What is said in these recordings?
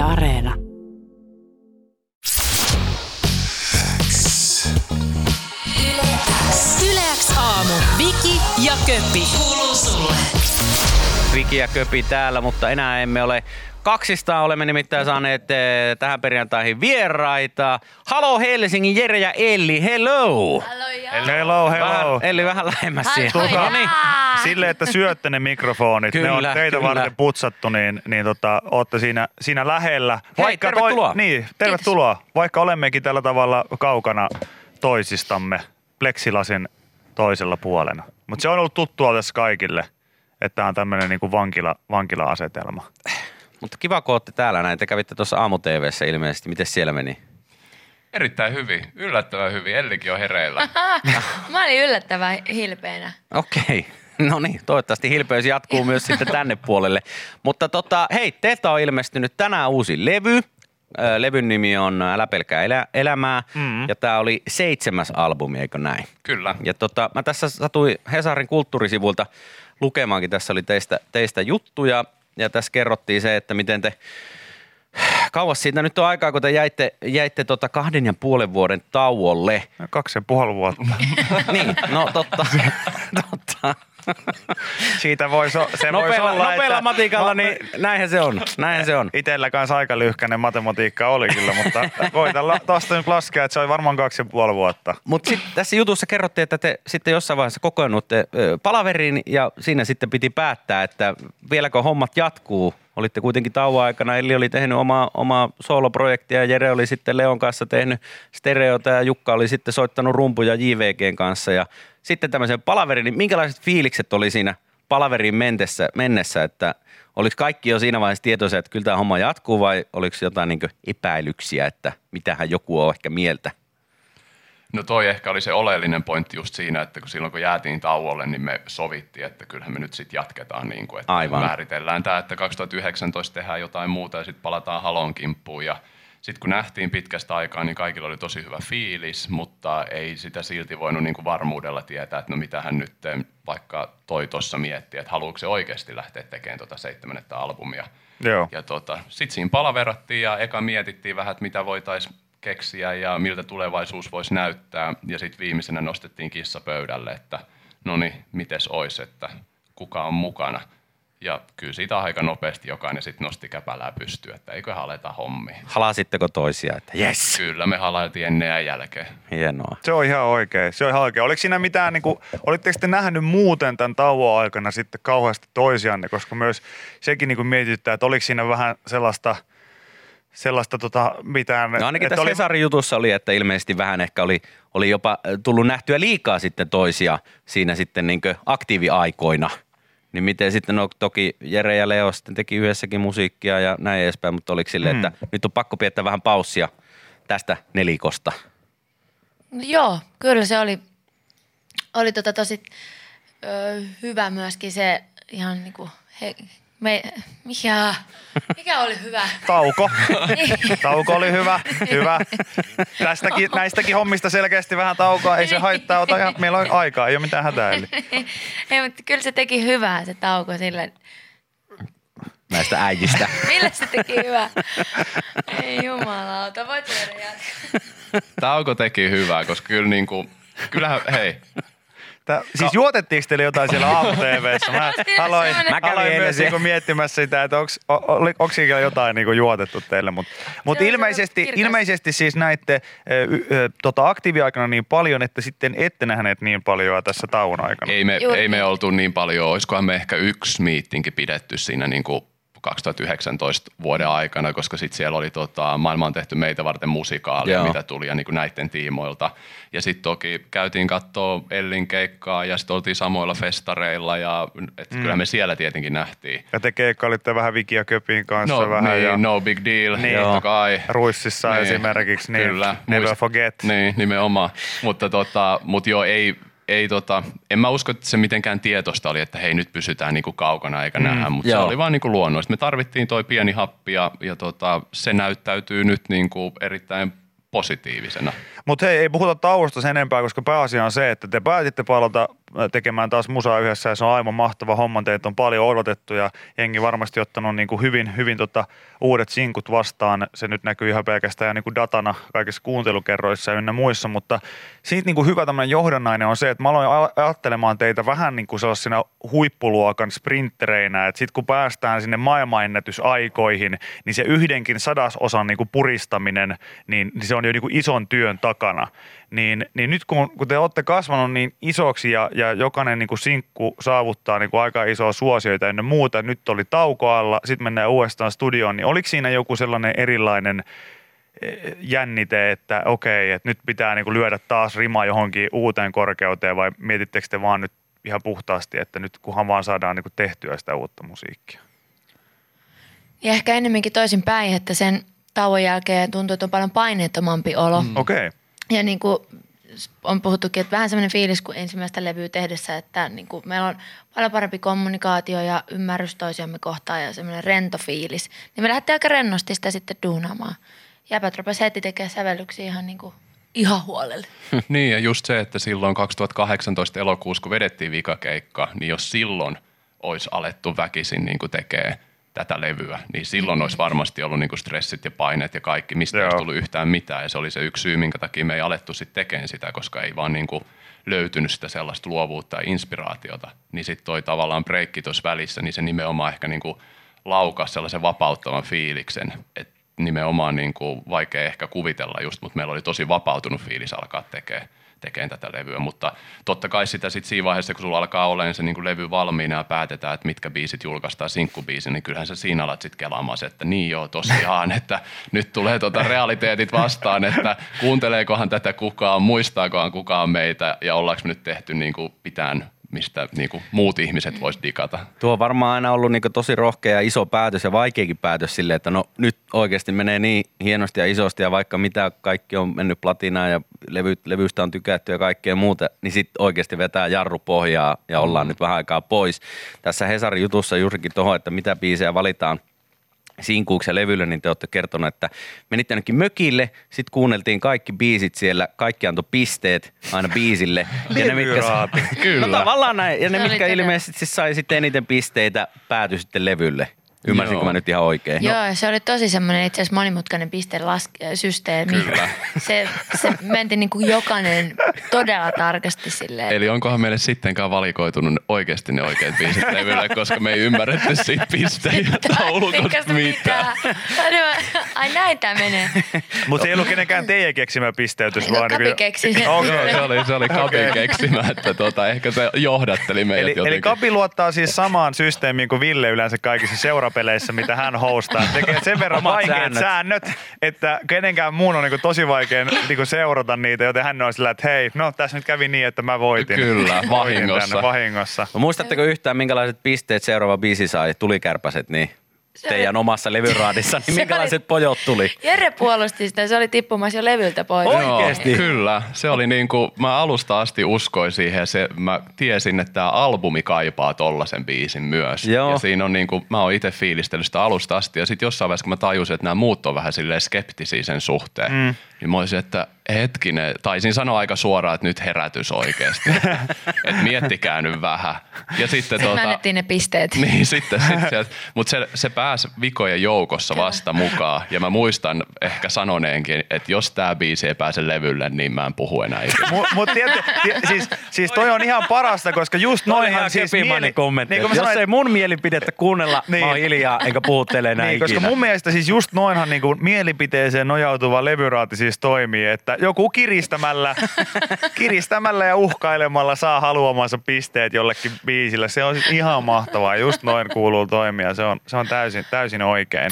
Yle Areena. Yleäks aamu. Viki ja Köppi. Kuuluu sulle. Viki ja Köpi täällä, mutta enää emme ole kaksistaan. Olemme nimittäin saaneet eh, tähän perjantaihin vieraita. Halo Helsingin Jere ja Elli, hello! Hello, hello. Vähän, Elli vähän lähemmäs siihen. Tuota, niin. Sille, että syötte ne mikrofonit, ne on Kyllä, teitä kyllä. varten putsattu, niin, niin tota, ootte siinä, siinä lähellä. tervetuloa. Toi, niin, tervetuloa. Vaikka olemmekin tällä tavalla kaukana toisistamme pleksilasin toisella puolena. Mutta se on ollut tuttua tässä kaikille, että tämä on tämmöinen niinku vankila, vankila-asetelma. Mutta kiva, kun olette täällä näin. Te kävitte tuossa aamu TVssä ilmeisesti. Miten siellä meni? Erittäin hyvin, yllättävän hyvin. Ellikin on hereillä. Mä olin yllättävän hilpeänä. Okei. No niin, toivottavasti hilpeys jatkuu myös sitten tänne puolelle. Mutta tota, hei, teiltä on ilmestynyt tänään uusi levy. Levyn nimi on Älä pelkää elä, elämää. Mm. Ja tämä oli seitsemäs albumi, eikö näin? Kyllä. Ja tota, mä tässä satuin Hesarin kulttuurisivuilta lukemaankin, tässä oli teistä, teistä juttuja. Ja tässä kerrottiin se, että miten te, kauas siitä nyt on aikaa, kun te jäitte, jäitte tota kahden ja puolen vuoden tauolle. Kaksi ja puoli vuotta. niin, no totta. totta. Siitä voisi, se voisi Nopealla, olla, nopealla että, matikalla, niin näinhän se on. Näinhän se on. Itellä kanssa aika lyhkäinen matematiikka oli kyllä, mutta voitan la- tuosta nyt laskea, että se oli varmaan kaksi ja puoli vuotta. Mutta sitten tässä jutussa kerrottiin, että te sitten jossain vaiheessa kokoonnutte palaveriin ja siinä sitten piti päättää, että vieläkö hommat jatkuu. Olitte kuitenkin tauon aikana, Elli oli tehnyt omaa, omaa sooloprojektia ja Jere oli sitten Leon kanssa tehnyt stereota ja Jukka oli sitten soittanut rumpuja JVGn kanssa ja sitten tämmöisen palaverin, niin minkälaiset fiilikset oli siinä palaveriin mennessä, mennessä että oliko kaikki jo siinä vaiheessa tietoisia, että kyllä tämä homma jatkuu vai oliko jotain niin epäilyksiä, että mitähän joku on ehkä mieltä? No toi ehkä oli se oleellinen pointti just siinä, että kun silloin kun jäätiin tauolle, niin me sovittiin, että kyllähän me nyt sitten jatketaan niin kuin, että Aivan. määritellään tämä, että 2019 tehdään jotain muuta ja sitten palataan halon kimppuun ja sitten kun nähtiin pitkästä aikaa, niin kaikilla oli tosi hyvä fiilis, mutta ei sitä silti voinut niin kuin varmuudella tietää, että no mitähän nyt eh, vaikka toi tuossa miettii, että haluuko se oikeasti lähteä tekemään tuota seitsemänettä albumia. Joo. Ja tota, sitten siinä palaverattiin ja eka mietittiin vähän, että mitä voitaisiin keksiä ja miltä tulevaisuus voisi näyttää. Ja sitten viimeisenä nostettiin kissa pöydälle, että no niin, mites ois, että kuka on mukana. Ja kyllä siitä aika nopeasti jokainen sitten nosti käpälää pystyyn, että eiköhän aleta hommiin. Halasitteko toisia, että yes, Kyllä me halailtiin ennen ja jälkeen. hienoa. Se on ihan oikein. Se on ihan oikein. Oliko siinä mitään, niin kuin, olitteko te nähnyt muuten tämän tauon aikana sitten kauheasti toisianne, koska myös sekin niin kuin mietityttää, että oliko siinä vähän sellaista, sellaista tota, mitään. No ainakin että tässä oli, Hesarin jutussa oli, että ilmeisesti vähän ehkä oli, oli jopa tullut nähtyä liikaa sitten toisia siinä sitten niin aktiiviaikoina. Niin miten sitten, no toki Jere ja Leo sitten teki yhdessäkin musiikkia ja näin edespäin, mutta oliko silleen, Mm. että nyt on pakko piettää vähän paussia tästä nelikosta? Joo, kyllä se oli, oli tota tosi ö, hyvä myöskin se ihan niinku, he, me, mikä, mikä oli hyvä? Tauko. Niin. Tauko oli hyvä. Hyvä. Tästäkin, näistäkin hommista selkeästi vähän taukoa. Ei se haittaa. Ota ihan, meillä on aikaa. Ei ole mitään hätää. Eli. Ei, mutta kyllä se teki hyvää se tauko sille. näistä äijistä. Millä se teki hyvää? Ei jumalauta, voit jatkaa. Tauko teki hyvää, koska kyllä niin kuin, kyllähän, hei, Tää, siis juotettiinko teille jotain siellä aamu TVssä? Mä aloin, Mä aloin myös niinku miettimässä sitä, että onko siellä jotain niinku juotettu teille. Mutta mut ilmeisesti, ilmeisesti siis näitte tota aktiiviaikana niin paljon, että sitten ette nähneet niin paljon tässä tauon aikana. Ei me, ei me niin. oltu niin paljon, olisikohan me ehkä yksi miittinki pidetty siinä niin kuin 2019 vuoden aikana, koska sitten siellä oli tota, maailma on tehty meitä varten musikaalia, Joo. mitä tuli ja niin kuin näiden tiimoilta. Ja sitten toki käytiin katsoa Ellin keikkaa ja sitten oltiin samoilla festareilla ja et mm. kyllä me siellä tietenkin nähtiin. Ja te keikkailitte vähän Viki ja Köpin kanssa No, vähän niin, ja no big deal, Niin. niin, totta kai. Ruississa Niin, esimerkiksi, niin Kyllä. never Muist- forget. Niin, nimenomaan. Mutta tota, mut joo, ei, ei tota, en mä usko, että se mitenkään tietosta oli, että hei nyt pysytään niinku kaukana eikä mm, nähdä, mutta se joo. oli vaan niinku luonnollista. Me tarvittiin toi pieni happi ja, ja tota, se näyttäytyy nyt niinku erittäin positiivisena. Mutta hei, ei puhuta tauosta sen enempää, koska pääasia on se, että te päätitte palata, tekemään taas musaa yhdessä ja se on aivan mahtava homma. Teitä on paljon odotettu ja jengi varmasti ottanut niin kuin hyvin, hyvin tota uudet sinkut vastaan. Se nyt näkyy ihan pelkästään niin kuin datana kaikissa kuuntelukerroissa ja muissa, mutta siitä niin kuin hyvä tämmöinen johdannainen on se, että mä aloin ajattelemaan teitä vähän niin kuin sellaisina huippuluokan sprinttereinä, että sitten kun päästään sinne maailmanennätysaikoihin, niin se yhdenkin sadasosan niin kuin puristaminen, niin, niin se on jo niin kuin ison työn takana. Niin, niin nyt kun, kun te olette kasvanut niin isoksi ja, ja jokainen niin kuin sinkku saavuttaa niin kuin aika isoa suosioita ennen muuta, nyt oli tauko alla, sitten mennään uudestaan studioon, niin oliko siinä joku sellainen erilainen eh, jännite, että okei, että nyt pitää niin kuin lyödä taas rima johonkin uuteen korkeuteen vai mietittekö te vaan nyt ihan puhtaasti, että nyt kunhan vaan saadaan niin kuin tehtyä sitä uutta musiikkia? Ja ehkä enemmänkin toisin päin, että sen tauon jälkeen tuntuu, että on paljon paineettomampi olo. Mm. Okei. Okay. Ja niin kuin on puhuttukin, että vähän semmoinen fiilis kuin ensimmäistä levyä tehdessä, että niin kuin meillä on paljon parempi kommunikaatio ja ymmärrys toisiamme kohtaan ja semmoinen rento fiilis. Niin me lähdettiin aika rennosti sitä sitten duunaamaan. Jäpät rupesi heti tekemään sävellyksiä ihan niin kuin ihan huolelle. Niin ja just se, että silloin 2018 elokuussa, kun vedettiin vikakeikka, niin jos silloin olisi alettu väkisin niin kuin tekee tätä levyä, niin silloin olisi varmasti ollut niin kuin stressit ja paineet ja kaikki, mistä ei Joo. olisi tullut yhtään mitään. Ja se oli se yksi syy, minkä takia me ei alettu sitten tekemään sitä, koska ei vaan niin kuin löytynyt sitä sellaista luovuutta ja inspiraatiota. Niin sitten toi tavallaan breikki tuossa välissä, niin se nimenomaan ehkä niin kuin laukas sellaisen vapauttavan fiiliksen, että nimenomaan niin kuin vaikea ehkä kuvitella just, mutta meillä oli tosi vapautunut fiilis alkaa tekemään tekemään tätä levyä, mutta totta kai sitä sitten siinä vaiheessa, kun sulla alkaa olemaan se niin kuin levy valmiina ja päätetään, että mitkä biisit julkaistaan sinkkubiisi, niin kyllähän sä siinä alat sitten kelaamaan se, että niin joo, tosiaan, että nyt tulee tota realiteetit vastaan, että kuunteleekohan tätä kukaan, muistaakohan kukaan meitä ja ollaanko me nyt tehty niin kuin pitään mistä niin kuin muut ihmiset vois digata. Tuo on varmaan aina ollut niin tosi rohkea ja iso päätös ja vaikeakin päätös sille, että no nyt oikeasti menee niin hienosti ja isosti ja vaikka mitä kaikki on mennyt platinaan ja levy, levystä on tykätty ja kaikkea muuta, niin sitten oikeasti vetää jarru pohjaa ja ollaan nyt vähän aikaa pois. Tässä Hesarin jutussa juurikin tuohon, että mitä biisejä valitaan sinkuuksi ja levylle, niin te olette kertonut, että menitte ainakin mökille, sitten kuunneltiin kaikki biisit siellä, kaikki antoi pisteet aina biisille. ja ne, mitkä, Levyraati. Kyllä. No tavallaan näin, ja ne mitkä ilmeisesti siis sai sitten eniten pisteitä, päätyi sitten levylle. Ymmärsinkö Joo. mä nyt ihan oikein? Joo, ja se oli tosi semmoinen itse asiassa monimutkainen pistelask-systeemi. Kyllä. Se, se menti niin kuin jokainen todella tarkasti silleen. Eli onkohan meille sittenkään valikoitunut oikeasti ne oikeat biisit levylle, koska me ei ymmärretty siitä pisteen taulukosta mitään. Ai näin tämä menee. Mutta ei ollut kenenkään teidän keksimä pisteytys, No, vaan... Kapi niinku- keksi sen. Okei. Joo, se oli, se oli Kapin Okei. keksimä, että tota, ehkä se johdatteli meidät Eli, jotenkin. eli Kapi luottaa siis samaan systeemiin kuin Ville yleensä kaikissa seurapeleissä, mitä hän hostaa. Tekee sen verran Omat vaikeat säännöt. säännöt. että kenenkään muun on niinku tosi vaikea niinku seurata niitä, joten hän on sillä, että hei, no tässä nyt kävi niin, että mä voitin. Kyllä, Voitin vahingossa. tänne, vahingossa. No, muistatteko yhtään, minkälaiset pisteet seuraava biisi sai? Tulikärpäset, niin teidän omassa levyraadissa, niin Se minkälaiset pojot tuli? Jere puolusti sitä, se oli tippumassa jo levyltä pois. Oikeesti? Joo, kyllä. Se oli niin kuin, mä alusta asti uskoin siihen se, mä tiesin, että tämä albumi kaipaa tollasen biisin myös. Joo. Ja siinä on niin kuin, mä oon itse fiilistellyt sitä alusta asti ja sitten jossain vaiheessa, kun mä tajusin, että nämä muut on vähän silleen skeptisiä sen suhteen, mm. Niin mä olisin, että hetkinen, taisin sanoa aika suoraan, että nyt herätys oikeasti. että miettikää nyt vähän. Ja sitten tota, me annettiin ne pisteet. niin, sitten, sitten mutta se, se pääsi vikojen joukossa vasta mukaan. Ja mä muistan ehkä sanoneenkin, että jos tämä biisi ei pääse levylle, niin mä en puhu enää ikinä. Mutta mut siis, siis toi on ihan parasta, koska just Noinhan siis mieli, kommentti. niin Jos sanoin, ei mun mielipidettä kuunnella, niin. Niin. mä oon hiljaa enkä puhuttele enää Niin, ikinä. koska mun mielestä siis just noinhan niin kuin mielipiteeseen nojautuva levyraati siis toimii, että joku kiristämällä, kiristämällä ja uhkailemalla saa haluamansa pisteet jollekin biisille. Se on siis ihan mahtavaa. Just noin kuuluu toimia. Se on, se on täysin, täysin oikein.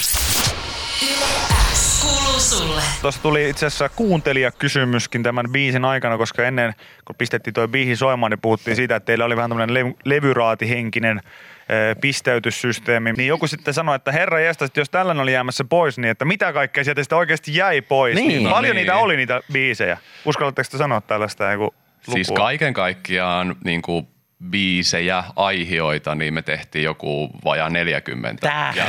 Kuuluu sulle. Tuossa tuli itse asiassa kuuntelijakysymyskin tämän biisin aikana, koska ennen kun pistettiin toi biisi soimaan, niin puhuttiin siitä, että teillä oli vähän tämmöinen lev- levyraatihenkinen ö, pisteytyssysteemi. Niin joku sitten sanoi, että herra jästä, että jos tällainen oli jäämässä pois, niin että mitä kaikkea sieltä sitten oikeasti jäi pois. Niin. Paljon No niin. niitä oli niitä biisejä. Uskallatteko te sanoa tällaista joku luku? Siis kaiken kaikkiaan niin kuin biisejä, aihioita, niin me tehtiin joku vajaa 40. Tää. Ja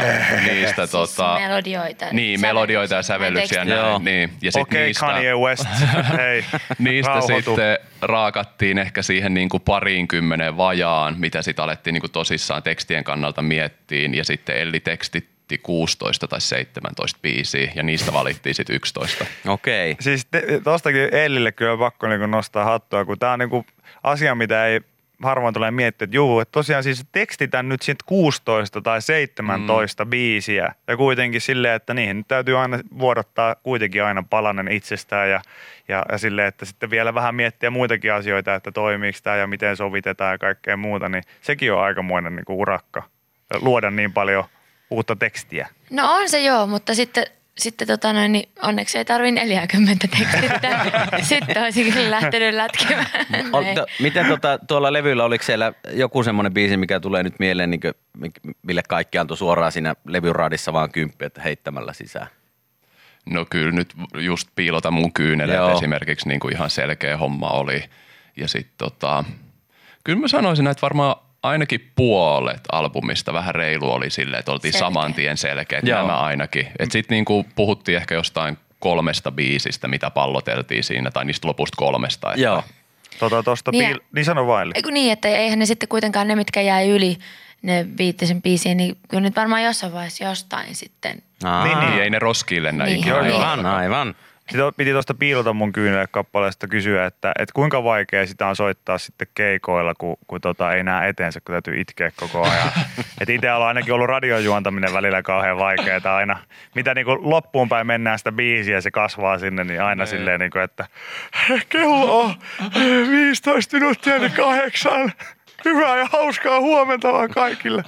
niistä Siis tota, melodioita. niin, melodioita ja sävellyksiä. Näin, niin. Ja sit Okei, niistä, Kanye West, hei, niistä rauhoitu. sitten raakattiin ehkä siihen niin kuin pariin kymmeneen vajaan, mitä sitten alettiin niin kuin tosissaan tekstien kannalta miettiin. Ja sitten Elli tekstitti 16 tai 17 biisiä ja niistä valittiin sitten 11. Okei. Siis te, tostakin Ellille kyllä pakko niinku nostaa hattua, kun tämä on niinku asia, mitä ei harvoin tulee miettiä, että juu, että tosiaan siis tekstitän nyt sitten 16 tai 17 mm. biisiä ja kuitenkin silleen, että niihin nyt täytyy aina vuodottaa kuitenkin aina palanen itsestään ja, ja, ja silleen, että sitten vielä vähän miettiä muitakin asioita, että toimiiko tämä ja miten sovitetaan ja kaikkea muuta, niin sekin on aikamoinen niinku urakka luoda niin paljon uutta tekstiä. No on se joo, mutta sitten, sitten tota noin, niin onneksi ei tarvi 40 tekstittää. sitten olisin kyllä lähtenyt lätkimään. Ol, Ei. to, miten tota, tuolla levyllä, oliko siellä joku semmoinen biisi, mikä tulee nyt mieleen, niin kuin, mille kaikki antoi suoraan siinä levyraadissa vaan kymppi, että heittämällä sisään? No kyllä nyt just piilota mun kyyneleet Joo. esimerkiksi niin kuin ihan selkeä homma oli. Ja sitten tota, kyllä mä sanoisin, että varmaan ainakin puolet albumista vähän reilu oli silleen, että oltiin Selkeä. saman tien selkeät Joo. nämä ainakin. Että sitten niinku puhuttiin ehkä jostain kolmesta biisistä, mitä palloteltiin siinä, tai niistä lopusta kolmesta. Että Joo. Tota, tosta Niin niin, piil- niin sano vain. Eiku niin, että eihän ne sitten kuitenkaan ne, mitkä jäi yli ne viittisen biisiin, niin kyllä nyt varmaan jossain vaiheessa jostain sitten. Aa, Niin, Niin ei ne roskille näin Niin. ikinä. Joo, joo. Aivan, aivan. Sitten piti tuosta piilota mun kyynelle kappaleesta kysyä, että, että kuinka vaikea sitä on soittaa sitten keikoilla, kun, kun tota, ei näe eteensä, kun täytyy itkeä koko ajan. että itse on ainakin ollut radiojuontaminen välillä kauhean vaikeaa aina. Mitä niin kuin loppuun päin mennään sitä biisiä ja se kasvaa sinne, niin aina Ei. silleen, niin kuin, että kello on 15 minuuttia niin kahdeksan. Hyvää ja hauskaa huomenta vaan kaikille.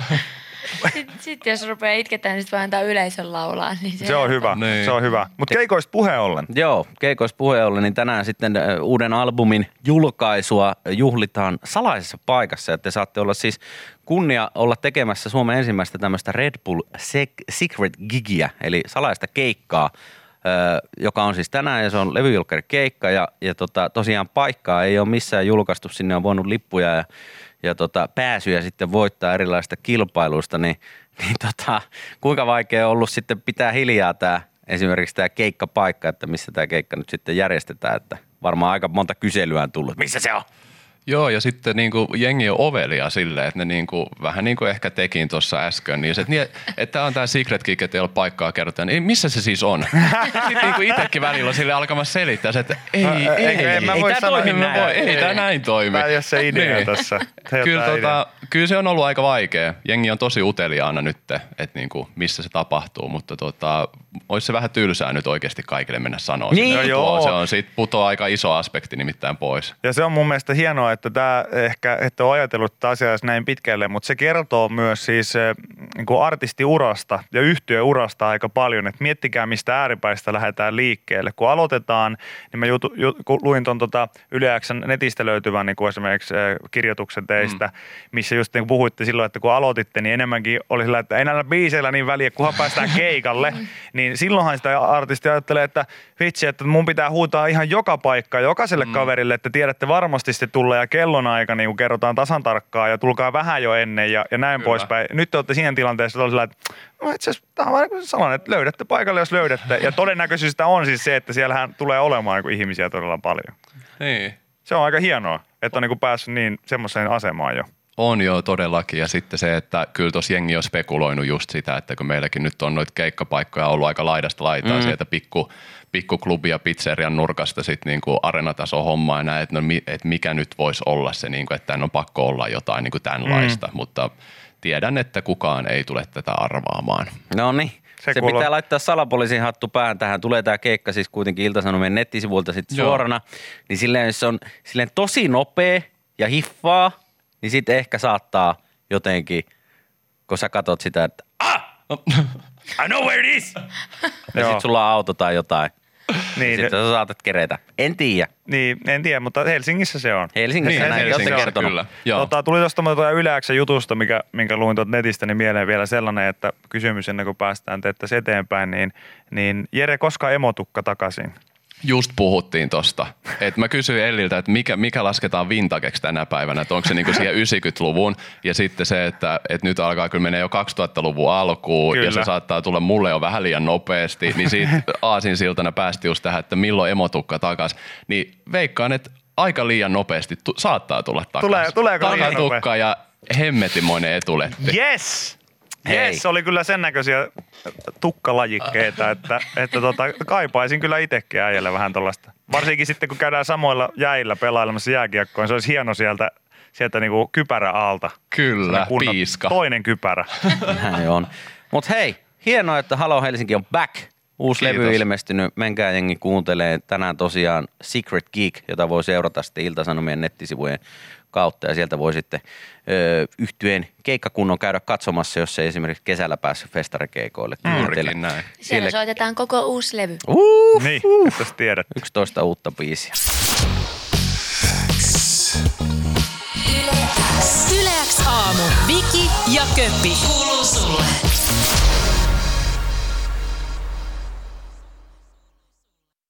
Sitten sit jos rupeaa itketään, niin sitten voi antaa yleisön laulaa. Niin se, Se on hyvä, Niin. se on hyvä. Mutta keikoista puheen ollen. Joo, keikoista puheen ollen, niin tänään sitten uuden albumin julkaisua juhlitaan salaisessa paikassa. Ja te saatte olla siis kunnia olla tekemässä Suomen ensimmäistä tämmöistä Red Bull Sec- Secret Gigiä, eli salaista keikkaa, joka on siis tänään ja se on levyjulkkari keikka ja, ja tota, tosiaan paikkaa ei ole missään julkaistu, sinne on voinut lippuja ja, ja tota, pääsyjä sitten voittaa erilaisista kilpailuista, niin, niin tota, kuinka vaikea on ollut sitten pitää hiljaa tämä esimerkiksi tämä keikkapaikka, että missä tämä keikka nyt sitten järjestetään, että varmaan aika monta kyselyä on tullut. Missä se on? Joo, ja sitten niin kuin, jengi on ovelia silleen, että ne niin kuin, vähän niin kuin ehkä tekin tuossa äsken, niin se, että, niin, että tämä on tämä secret kick, että ei ole paikkaa kerrota, niin missä se siis on? sitten niin kuin itsekin välillä on sille alkamassa selittää, se, että ei, ei, ei, ei, en mä ei voi tää sanoa, toimi en mä näin. voi- ei, tämä näin toimi. Tämä ei ole se idea Niin. tässä. Se ei ole Kyllä, tää tota, kyllä se on ollut aika vaikea. Jengi on tosi uteliaana nyt, että niinku, missä se tapahtuu, mutta tota, olisi se vähän tylsää nyt oikeasti kaikille mennä sanoa. Niin. No joo. Se on sit putoaa aika iso aspekti nimittäin pois. Ja se on mun mielestä hienoa, että tämä ehkä, että on ajatellut tätä asiaa näin pitkälle, mutta se kertoo myös siis eh, niin kuin artistiurasta ja yhtiöurasta aika paljon. Että miettikää, mistä ääripäistä lähdetään liikkeelle. Kun aloitetaan, niin mä jutu, ju, kun luin tuon tota Yle X:n netistä löytyvän niin kuin esimerkiksi eh, kirjoituksen teistä, mm. missä just niin kuin puhuitte silloin, että kun aloititte, niin enemmänkin oli sillä, että ei näillä biiseillä niin väliä, kunhan päästään keikalle. niin silloinhan sitä artisti ajattelee, että vitsi, että mun pitää huutaa ihan joka paikka, jokaiselle mm. kaverille, että tiedätte varmasti sitten tulla ja kellonaika, niin kuin kerrotaan tasan tarkkaan ja tulkaa vähän jo ennen ja, ja näin Kyllä. poispäin. Nyt te olette siinä tilanteessa, että, sillä, että no itse asiassa tämä on niin sellainen, että löydätte paikalle, jos löydätte. Ja todennäköisyys on siis se, että siellähän tulee olemaan niin ihmisiä todella paljon. Niin. Se on aika hienoa, että on niin päässyt niin semmoiseen asemaan jo. On jo todellakin ja sitten se, että kyllä tuossa jengi on spekuloinut just sitä, että kun meilläkin nyt on noita keikkapaikkoja ollut aika laidasta laitaa mm. sieltä pikku, pikkuklubi ja pizzerian nurkasta sitten niinku arenataso hommaa ja näin, että, no, että mikä nyt voisi olla se, niinku, että tämän on pakko olla jotain niinku tämänlaista, mm. mutta tiedän, että kukaan ei tule tätä arvaamaan. No niin. Se Se, pitää laittaa salapoliisin hattu päähän. Tähän tulee tämä keikka siis kuitenkin Ilta-Sanomien nettisivuilta sitten suorana. Niin silleen, jos se on silleen tosi nopea ja hiffaa, niin sitten ehkä saattaa jotenkin, kun sä katot sitä, että ah, I know where it is. ja sitten sulla on auto tai jotain. Niin, Sitten sä saatat keretä. En tiedä. niin, en tiedä, mutta Helsingissä se on. Helsingissä Niin, näin Helsingissä olette kertonut. kyllä. Joo. Tota, tuli tuosta tuota Yleäksän jutusta, mikä, minkä luin tuolta netistä, niin mieleen vielä sellainen, että kysymys ennen kuin päästään teettäisiin eteenpäin, niin, niin Jere, koska emotukka takaisin? Just puhuttiin tosta. Et mä kysyin Elliltä, että mikä, mikä lasketaan vintageksi tänä päivänä, että onko se niinku siihen 90-luvun ja sitten se, että, että nyt alkaa kyllä menee jo 2000-luvun alkuun Kyllä. ja se saattaa tulla mulle jo vähän liian nopeasti, niin siitä aasin siltana päästi just tähän, että milloin emotukka takas. Niin veikkaan, että aika liian nopeasti tu- saattaa tulla takas. Tulee- tuleeko liian Takatukka ja hemmetimoinen etuletti. Yes! Hei. Yes, oli kyllä sen näköisiä tukkalajikkeita, että, että tota, kaipaisin kyllä itsekin äijälle vähän tuollaista. Varsinkin sitten, kun käydään samoilla jäillä pelailemassa jääkiekkoa, niin se olisi hieno sieltä, sieltä niinku kypärä alta. Kyllä, piiska. Toinen kypärä. Näin on. Mutta hei, hienoa, että Halo Helsinki on back. Uusi Kiitos. levy ilmestynyt. Menkää jengi kuuntelee tänään tosiaan Secret Geek, jota voi seurata sitten Ilta-Sanomien nettisivujen kautta. Ja sieltä voi sitten ö, yhtyeen keikkakunnon käydä katsomassa, jos ei esimerkiksi kesällä päässyt festarikeikoille. Juurikin näin. Siellä Sille- soitetaan koko uusi levy. Uh, Niin, että sä tiedät. 11 uutta biisiä. Yleäks aamu. Viki ja Köppi. Kuuluu sulle.